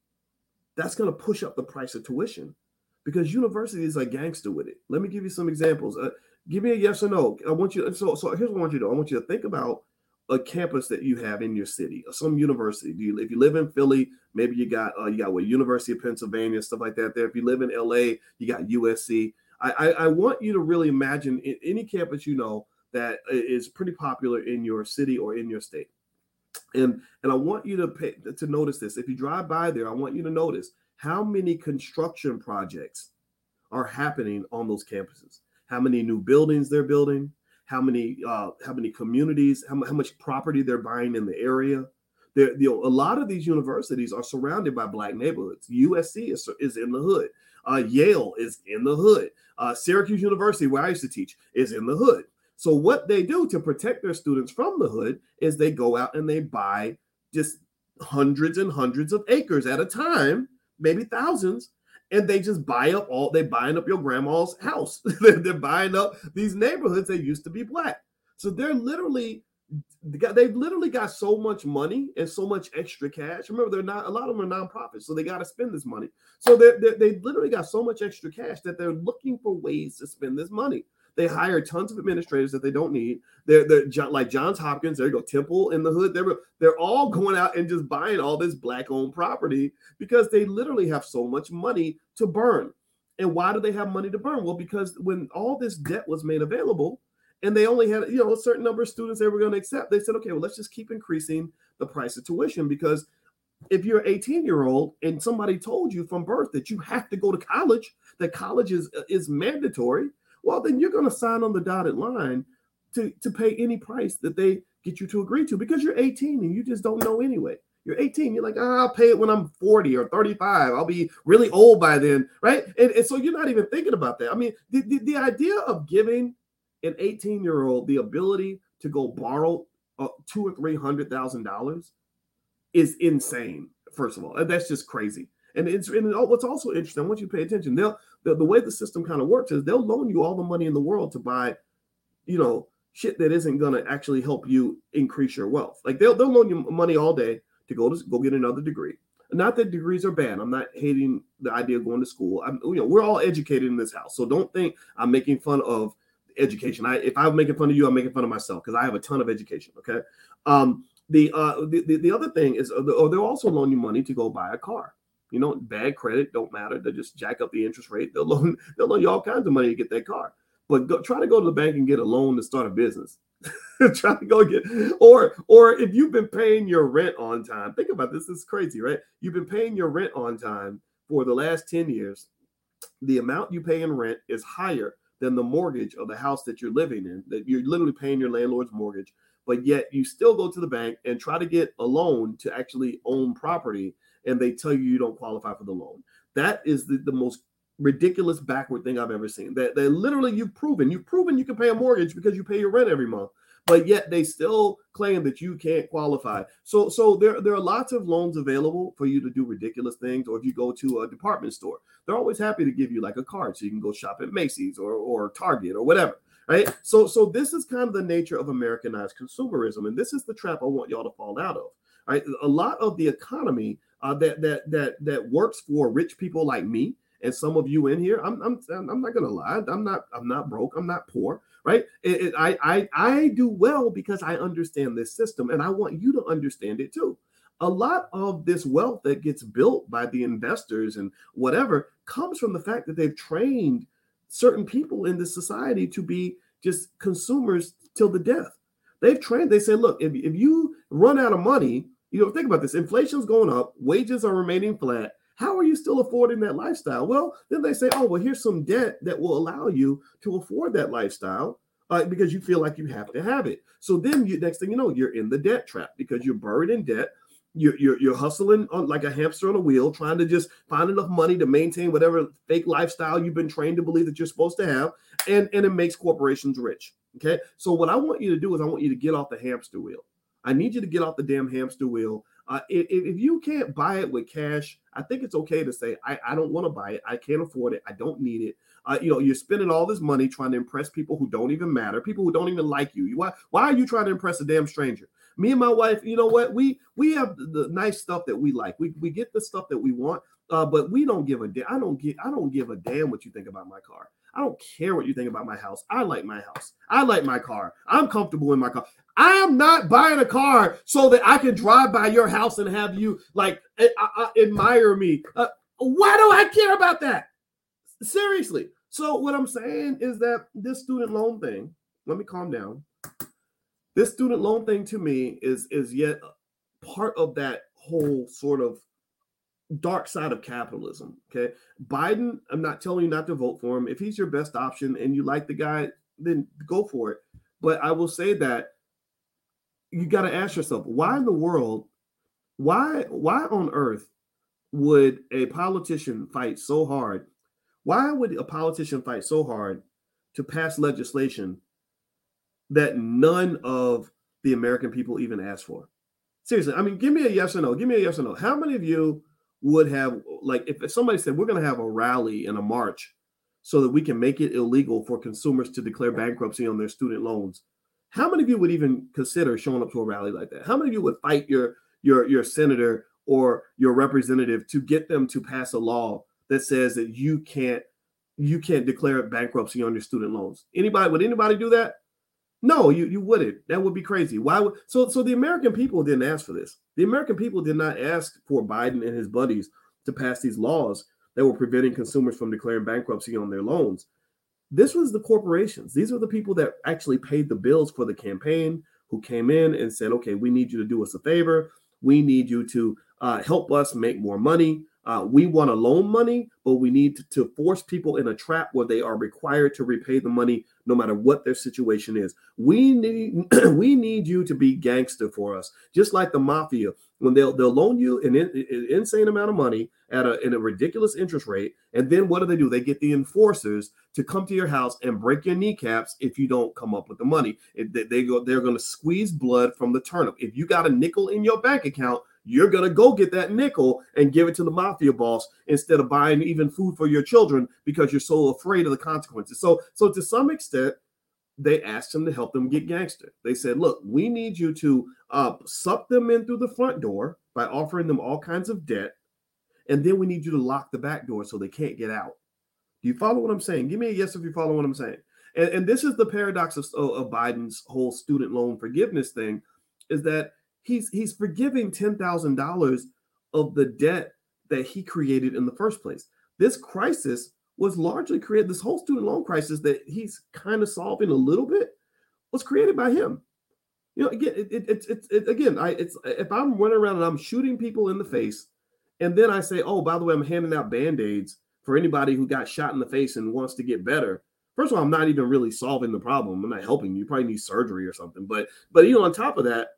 that's going to push up the price of tuition because universities are gangster with it. Let me give you some examples. Uh, give me a yes or no. I want you. So, so here's what I want you to do. I want you to think about a campus that you have in your city, or some university. Do you, if you live in Philly, maybe you got uh, you got what University of Pennsylvania, stuff like that. There. If you live in LA, you got USC. I, I, I want you to really imagine any campus you know that is pretty popular in your city or in your state. And and I want you to pay, to notice this. If you drive by there, I want you to notice how many construction projects are happening on those campuses? How many new buildings they're building? How many uh, how many communities? How, how much property they're buying in the area? You know, a lot of these universities are surrounded by black neighborhoods. Usc is, is in the hood. Uh, yale is in the hood. Uh, syracuse university where i used to teach is in the hood. So what they do to protect their students from the hood is they go out and they buy just hundreds and hundreds of acres at a time maybe thousands, and they just buy up all they buying up your grandma's house. [laughs] they're, buying up these neighborhoods that used to be black. So they're literally they've literally got so much money and so much extra cash. Remember, they're not a lot of them are nonprofits, so they got to spend this money. So they they literally got so much extra cash that they're looking for ways to spend this money. They hire tons of administrators that they don't need. They're, they're like Johns Hopkins. There you go, Temple in the hood. They're they're all going out and just buying all this black-owned property because they literally have so much money to burn. And why do they have money to burn? Well, because when all this debt was made available, and they only had you know a certain number of students they were going to accept, they said, okay, well, let's just keep increasing the price of tuition because if you're an 18 year old and somebody told you from birth that you have to go to college, that college is is mandatory, well, then you're going to sign on the dotted line to to pay any price that they get you to agree to because you're 18 and you just don't know anyway. You're 18. You're like, oh, I'll pay it when I'm 40 or 35. I'll be really old by then, right? And, and so you're not even thinking about that. I mean, the, the, the idea of giving an 18 year old the ability to go borrow uh, two or three hundred thousand dollars is insane. First of all, that's just crazy. And it's and what's also interesting. I want you to pay attention. They'll the, the way the system kind of works is they'll loan you all the money in the world to buy, you know, shit that isn't to actually help you increase your wealth. Like they'll they'll loan you money all day to go to go get another degree. Not that degrees are bad. I'm not hating the idea of going to school. I'm you know we're all educated in this house, so don't think I'm making fun of education. I if I'm making fun of you, I'm making fun of myself because I have a ton of education. Okay. Um, the uh the, the, the other thing is, uh, they'll also loan you money to go buy a car. You know, bad credit don't matter. They just jack up the interest rate. They'll [laughs] loan they'll loan you all kinds of money to get that car. But go, try to go to the bank and get a loan to start a business. [laughs] try to go get or or if you've been paying your rent on time. Think about this. This is crazy, right? You've been paying your rent on time for the last 10 years. The amount you pay in rent is higher than the mortgage of the house that you're living in, that you're literally paying your landlord's mortgage, but yet you still go to the bank and try to get a loan to actually own property, and they tell you you don't qualify for the loan. That is the, the most ridiculous backward thing I've ever seen. That, that literally you've proven, you've proven you can pay a mortgage because you pay your rent every month but yet they still claim that you can't qualify. So so there, there are lots of loans available for you to do ridiculous things, or if you go to a department store, they're always happy to give you like a card so you can go shop at Macy's or, or Target or whatever. Right. So so this is kind of the nature of Americanized consumerism, and this is the trap I want y'all to fall out of. Right. A lot of the economy uh, that that that that works for rich people like me and some of you in here. I'm I'm I'm not gonna lie. I'm not I'm not broke. I'm not poor right? It, it, I, I, I do well because I understand this system and I want you to understand it too. A lot of this wealth that gets built by the investors and whatever comes from the fact that they've trained certain people in this society to be just consumers till the death. They've trained, they say, look, if, if you run out of money, you know, think about this inflation's going up, wages are remaining flat how are you still affording that lifestyle? Well, then they say, oh, well, here's some debt that will allow you to afford that lifestyle uh, because you feel like you have to have it. So then, you, next thing you know, you're in the debt trap because you're buried in debt. You're, you're, you're hustling on like a hamster on a wheel, trying to just find enough money to maintain whatever fake lifestyle you've been trained to believe that you're supposed to have, and and it makes corporations rich. Okay, so what I want you to do is I want you to get off the hamster wheel. I need you to get off the damn hamster wheel uh, if, if you can't buy it with cash, I think it's okay to say, I, I don't want to buy it. I can't afford it. I don't need it. Uh, you know, you're spending all this money trying to impress people who don't even matter, people who don't even like you. why, why are you trying to impress a damn stranger? Me and my wife, you know what? We we have the, the nice stuff that we like. We, we get the stuff that we want, uh, but we don't give a damn. I don't get I don't give a damn what you think about my car. I don't care what you think about my house. I like my house. I like my car. I'm comfortable in my car. I am not buying a car so that I can drive by your house and have you like admire me. Uh, why do I care about that? Seriously. So what I'm saying is that this student loan thing. Let me calm down. This student loan thing to me is is yet part of that whole sort of dark side of capitalism. Okay. Biden, I'm not telling you not to vote for him. If he's your best option and you like the guy, then go for it. But I will say that you got to ask yourself why in the world why why on earth would a politician fight so hard why would a politician fight so hard to pass legislation that none of the american people even asked for? Seriously i mean give me a yes or no give me a yes or no. How many of you would have like if somebody said we're going to have a rally and a march so that we can make it illegal for consumers to declare bankruptcy on their student loans how many of you would even consider showing up to a rally like that? How many of you would fight your your your senator or your representative to get them to pass a law that says that you can't you can't declare bankruptcy on your student loans. Anybody would anybody do that? No, you, you wouldn't. That would be crazy. Why would so so the American people didn't ask for this. The American people did not ask for Biden and his buddies to pass these laws that were preventing consumers from declaring bankruptcy on their loans. This was the corporations. These are the people that actually paid the bills for the campaign, who came in and said, okay, we need you to do us a favor. We need you to uh, help us make more money. Uh, we want to loan money, but we need to, to, force people in a trap where they are required to repay the money no matter what their situation is. We need [clears throat] we need you to be gangster for us, just like the mafia. When they'll they'll loan you an, an insane amount of money at a a ridiculous interest rate, and then what do they do? They get the enforcers to come to your house and break your kneecaps if you don't come up with the money. If they, they go, they're going to squeeze blood from the turnip. If you got a nickel in your bank account, you're going to go get that nickel and give it to the mafia boss instead of buying even food for your children because you're so afraid of the consequences. So, so to some extent, they asked him to help them get gangster. They said, "Look, we need you to uh, suck them in through the front door by offering them all kinds of debt, and then we need you to lock the back door so they can't get out." Do you follow what I'm saying? Give me a yes if you follow what I'm saying. And, and this is the paradox of, of Biden's whole student loan forgiveness thing, is that he's he's forgiving ten thousand dollars of the debt that he created in the first place. This crisis was largely created. This whole student loan crisis that he's kind of solving a little bit was created by him. You know, again, it's it, it, it, it, again, I it's if I'm running around and I'm shooting people in the face, and then I say, oh, by the way, I'm handing out band aids for anybody who got shot in the face and wants to get better. First of all, I'm not even really solving the problem. I'm not helping you. You probably need surgery or something. But but you know, on top of that,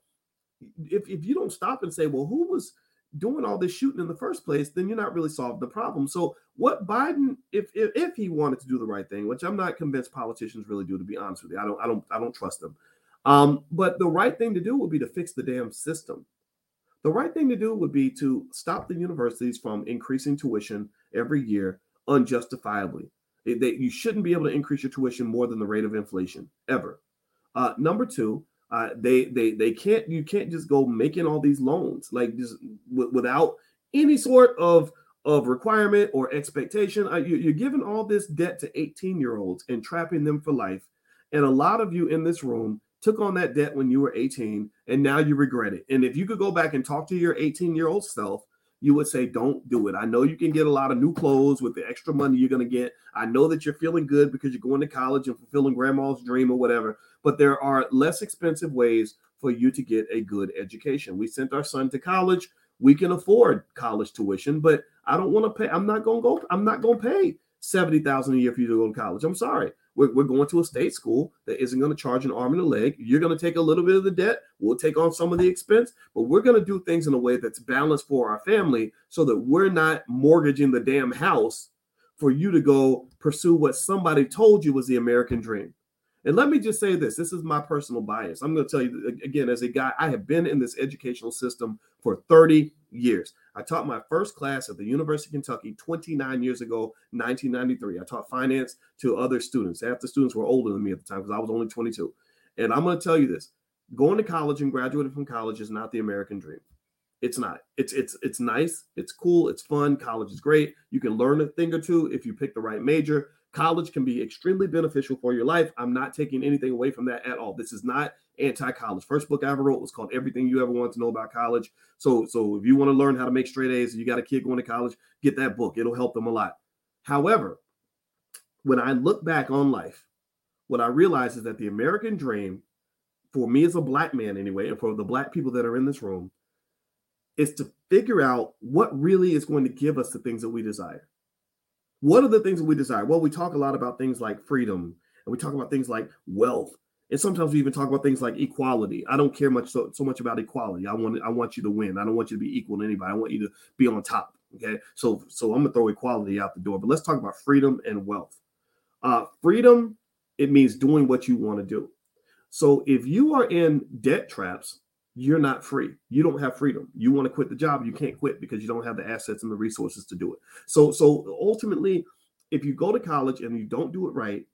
if, if you don't stop and say, well, who was doing all this shooting in the first place, then you're not really solving the problem. So what Biden, if, if if he wanted to do the right thing, which I'm not convinced politicians really do, to be honest with you, I don't I don't I don't trust them. Um, but the right thing to do would be to fix the damn system. The right thing to do would be to stop the universities from increasing tuition every year unjustifiably. It, they, you shouldn't be able to increase your tuition more than the rate of inflation ever. Uh, number two, uh, they they they can't you can't just go making all these loans like just w- without any sort of of requirement or expectation. Uh, you, you're giving all this debt to 18 year olds and trapping them for life. And a lot of you in this room took on that debt when you were 18 and now you regret it. And if you could go back and talk to your 18 year old self, you would say, Don't do it. I know you can get a lot of new clothes with the extra money you're going to get. I know that you're feeling good because you're going to college and fulfilling grandma's dream or whatever but there are less expensive ways for you to get a good education. We sent our son to college. We can afford college tuition, but I don't want to pay. I'm not going to go. I'm not going to pay seventy thousand a year for you to go to college. I'm sorry. We're, we're going to a state school that isn't going to charge an arm and a leg. You're going to take a little bit of the debt. We'll take on some of the expense, but we're going to do things in a way that's balanced for our family, so that we're not mortgaging the damn house for you to go pursue what somebody told you was the American dream. And let me just say this this is my personal bias. I'm going to tell you again, as a guy, I have been in this educational system for 30 years. I taught my first class at the University of Kentucky 29 years ago, 1993. I taught finance to other students. Half the students were older than me at the time because I was only 22. And I'm going to tell you this going to college and graduating from college is not the American dream. It's not. It's it's it's nice. It's cool. It's fun. College is great. You can learn a thing or two if you pick the right major. College can be extremely beneficial for your life. I'm not taking anything away from that at all. This is not anti-college. First book I ever wrote was called Everything You Ever Want to Know About College. So, so if you want to learn how to make straight A's, and you got a kid going to college, get that book. It'll help them a lot. However, when I look back on life, what I realize is that the American dream, for me as a black man anyway, and for the black people that are in this room, is to figure out what really is going to give us the things that we desire. What are the things that we desire? Well, we talk a lot about things like freedom, and we talk about things like wealth, and sometimes we even talk about things like equality. I don't care much so, so much about equality. I want I want you to win. I don't want you to be equal to anybody. I want you to be on top. Okay, so so I'm gonna throw equality out the door. But let's talk about freedom and wealth. Uh, freedom it means doing what you want to do. So if you are in debt traps, you're not free. You don't have freedom. You want to quit the job, you can't quit because you don't have the assets and the resources to do it. So so ultimately, if you go to college and you don't do it right,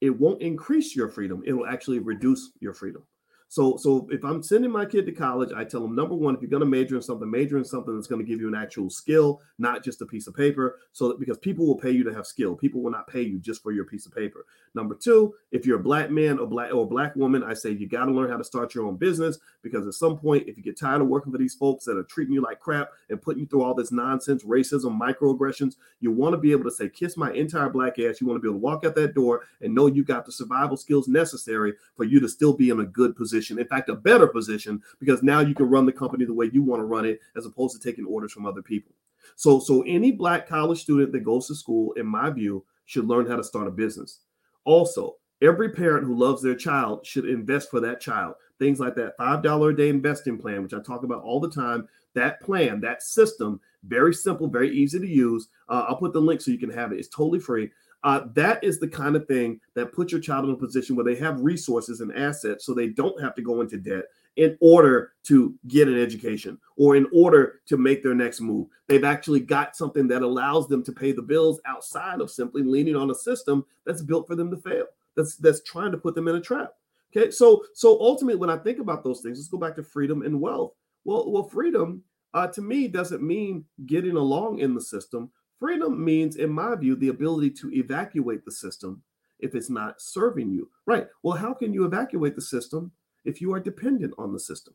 it won't increase your freedom. It will actually reduce your freedom. So, so if I'm sending my kid to college, I tell them number one, if you're going to major in something, major in something that's going to give you an actual skill, not just a piece of paper. So that because people will pay you to have skill, people will not pay you just for your piece of paper. Number two, if you're a black man or black or black woman, I say you got to learn how to start your own business because at some point, if you get tired of working for these folks that are treating you like crap and putting you through all this nonsense, racism, microaggressions, you want to be able to say, "Kiss my entire black ass." You want to be able to walk out that door and know you got the survival skills necessary for you to still be in a good position. In fact, a better position because now you can run the company the way you want to run it as opposed to taking orders from other people. So, so any black college student that goes to school, in my view, should learn how to start a business. Also, every parent who loves their child should invest for that child. Things like that $5 a day investing plan, which I talk about all the time. That plan, that system, very simple, very easy to use. Uh, I'll put the link so you can have it. It's totally free. Uh, that is the kind of thing that puts your child in a position where they have resources and assets so they don't have to go into debt in order to get an education or in order to make their next move. They've actually got something that allows them to pay the bills outside of simply leaning on a system that's built for them to fail. That's that's trying to put them in a trap. Okay, so so ultimately, when I think about those things, let's go back to freedom and wealth. Well, well, freedom uh, to me doesn't mean getting along in the system. Freedom means, in my view, the ability to evacuate the system if it's not serving you. Right. Well, how can you evacuate the system if you are dependent on the system?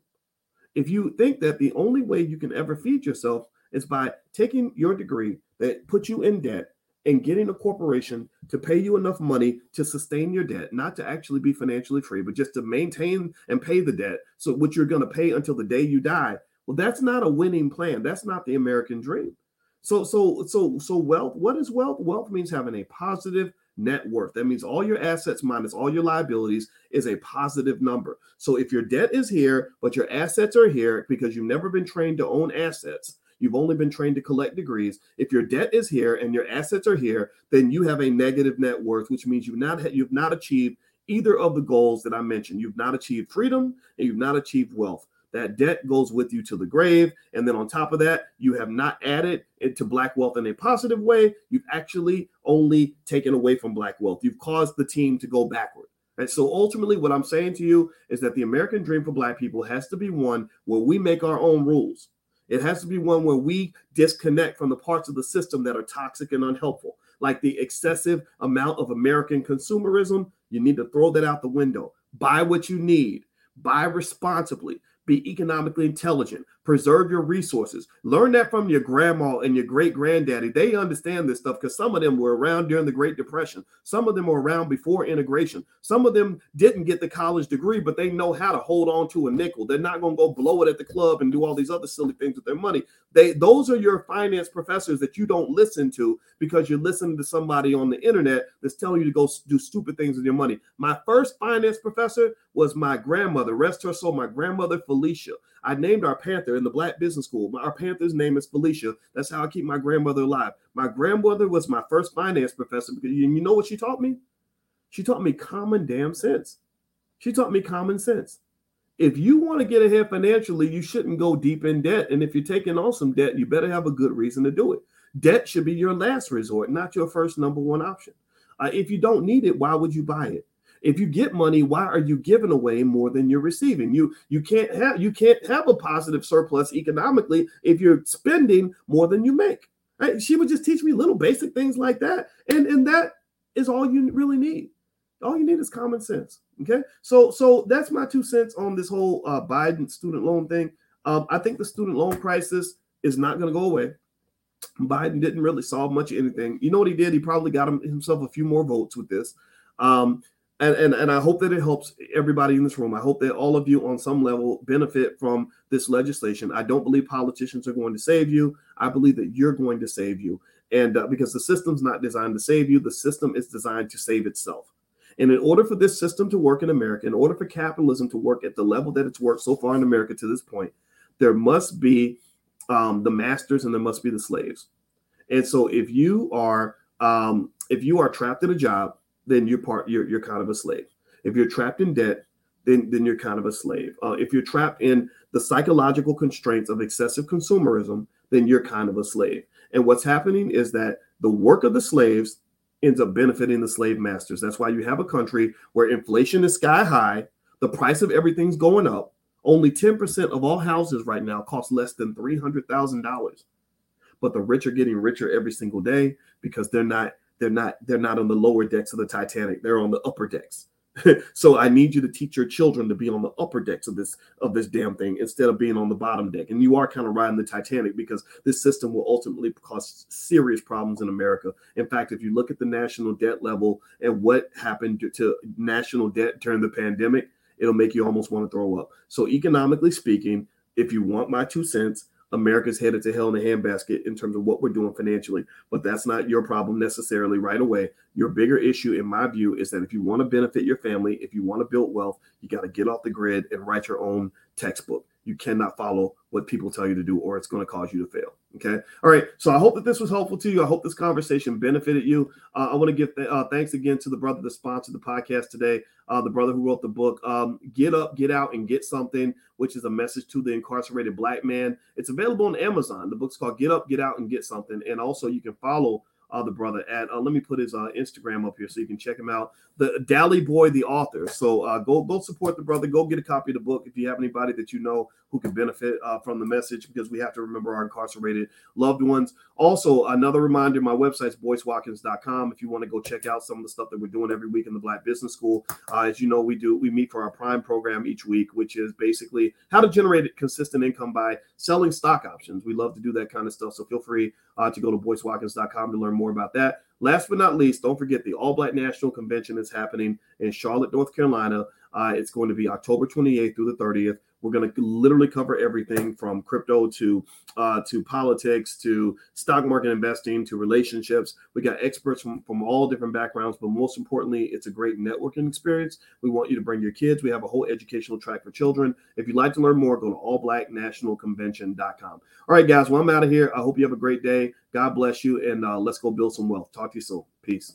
If you think that the only way you can ever feed yourself is by taking your degree that puts you in debt and getting a corporation to pay you enough money to sustain your debt, not to actually be financially free, but just to maintain and pay the debt, so what you're going to pay until the day you die. Well, that's not a winning plan. That's not the American dream. So, so, so, so wealth. What is wealth? Wealth means having a positive net worth. That means all your assets minus all your liabilities is a positive number. So, if your debt is here, but your assets are here because you've never been trained to own assets, you've only been trained to collect degrees. If your debt is here and your assets are here, then you have a negative net worth, which means you've not you've not achieved either of the goals that I mentioned. You've not achieved freedom and you've not achieved wealth. That debt goes with you to the grave. And then on top of that, you have not added into black wealth in a positive way. You've actually only taken away from black wealth. You've caused the team to go backward. And so ultimately, what I'm saying to you is that the American dream for black people has to be one where we make our own rules. It has to be one where we disconnect from the parts of the system that are toxic and unhelpful, like the excessive amount of American consumerism. You need to throw that out the window. Buy what you need, buy responsibly, be economically intelligent, preserve your resources. Learn that from your grandma and your great granddaddy. They understand this stuff because some of them were around during the Great Depression. Some of them were around before integration. Some of them didn't get the college degree, but they know how to hold on to a nickel. They're not going to go blow it at the club and do all these other silly things with their money. They those are your finance professors that you don't listen to because you're listening to somebody on the internet that's telling you to go do stupid things with your money. My first finance professor was my grandmother, rest her soul, my grandmother Felicia. I named our panther in the Black Business School. Our panther's name is Felicia. That's how I keep my grandmother alive. My grandmother was my first finance professor because you know what she taught me? She taught me common damn sense. She taught me common sense. If you want to get ahead financially, you shouldn't go deep in debt. And if you're taking on some debt, you better have a good reason to do it. Debt should be your last resort, not your first number one option. Uh, if you don't need it, why would you buy it? If you get money why are you giving away more than you're receiving you you can't have you can't have a positive surplus economically if you're spending more than you make right? she would just teach me little basic things like that and and that is all you really need all you need is common sense okay so so that's my two cents on this whole uh, biden student loan thing um, i think the student loan crisis is not going to go away Biden didn't really solve much of anything. You know what he did? He probably got him, himself a few more votes with this. Um, and, and and I hope that it helps everybody in this room. I hope that all of you on some level benefit from this legislation. I don't believe politicians are going to save you. I believe that you're going to save you. And uh, because the system's not designed to save you, the system is designed to save itself. And in order for this system to work in America, in order for capitalism to work at the level that it's worked so far in America to this point, there must be um, the masters and there must be the slaves. And so if you are um, if you are trapped in a job then you're part you're you're kind of a slave. If you're trapped in debt, then then you're kind of a slave. Uh, if you're trapped in the psychological constraints of excessive consumerism, then you're kind of a slave. And what's happening is that the work of the slaves ends up benefiting the slave masters. That's why you have a country where inflation is sky high, The price of everything's going up. Only 10% of all houses right now cost less than $300,000. But the rich are getting richer every single day because they're not they're not they're not on the lower decks of the Titanic. They're on the upper decks. [laughs] so I need you to teach your children to be on the upper decks of this of this damn thing instead of being on the bottom deck. And you are kind of riding the Titanic because this system will ultimately cause serious problems in America. In fact, if you look at the national debt level and what happened to, national debt during the pandemic, it'll make you almost want to throw up. So economically speaking, if you want my two cents, America's headed to hell in a handbasket in terms of what we're doing financially. But that's not your problem necessarily right away. Your bigger issue, in my view, is that if you want to benefit your family, if you want to build wealth, you got to get off the grid and write your own textbook. You cannot follow what people tell you to do, or it's going to cause you to fail. Okay. All right. So I hope that this was helpful to you. I hope this conversation benefited you. Uh, I want to give th- uh, thanks again to the brother that sponsored the podcast today, uh, the brother who wrote the book, um, Get Up, Get Out, and Get Something, which is a message to the incarcerated black man. It's available on Amazon. The book's called Get Up, Get Out, and Get Something. And also, you can follow uh, the brother at. Uh, let me put his uh, Instagram up here so you can check him out. The Dally Boy, the author. So uh, go go support the brother. Go get a copy of the book if you have anybody that you know who can benefit uh, from the message because we have to remember our incarcerated loved ones. Also, another reminder: my website is boycewatkins.com. If you want to go check out some of the stuff that we're doing every week in the Black Business School, uh, as you know, we do we meet for our Prime program each week, which is basically how to generate consistent income by selling stock options. We love to do that kind of stuff. So feel free uh, to go to boycewatkins.com to learn more about that. Last but not least, don't forget the All Black National Convention is happening in Charlotte, North Carolina. Uh, it's going to be October 28th through the 30th. We're going to literally cover everything from crypto to uh, to politics to stock market investing to relationships. We got experts from, from all different backgrounds, but most importantly, it's a great networking experience. We want you to bring your kids. We have a whole educational track for children. If you'd like to learn more, go to allblacknationalconvention.com. All right, guys. Well, I'm out of here. I hope you have a great day. God bless you, and uh, let's go build some wealth. Talk to you soon. Peace.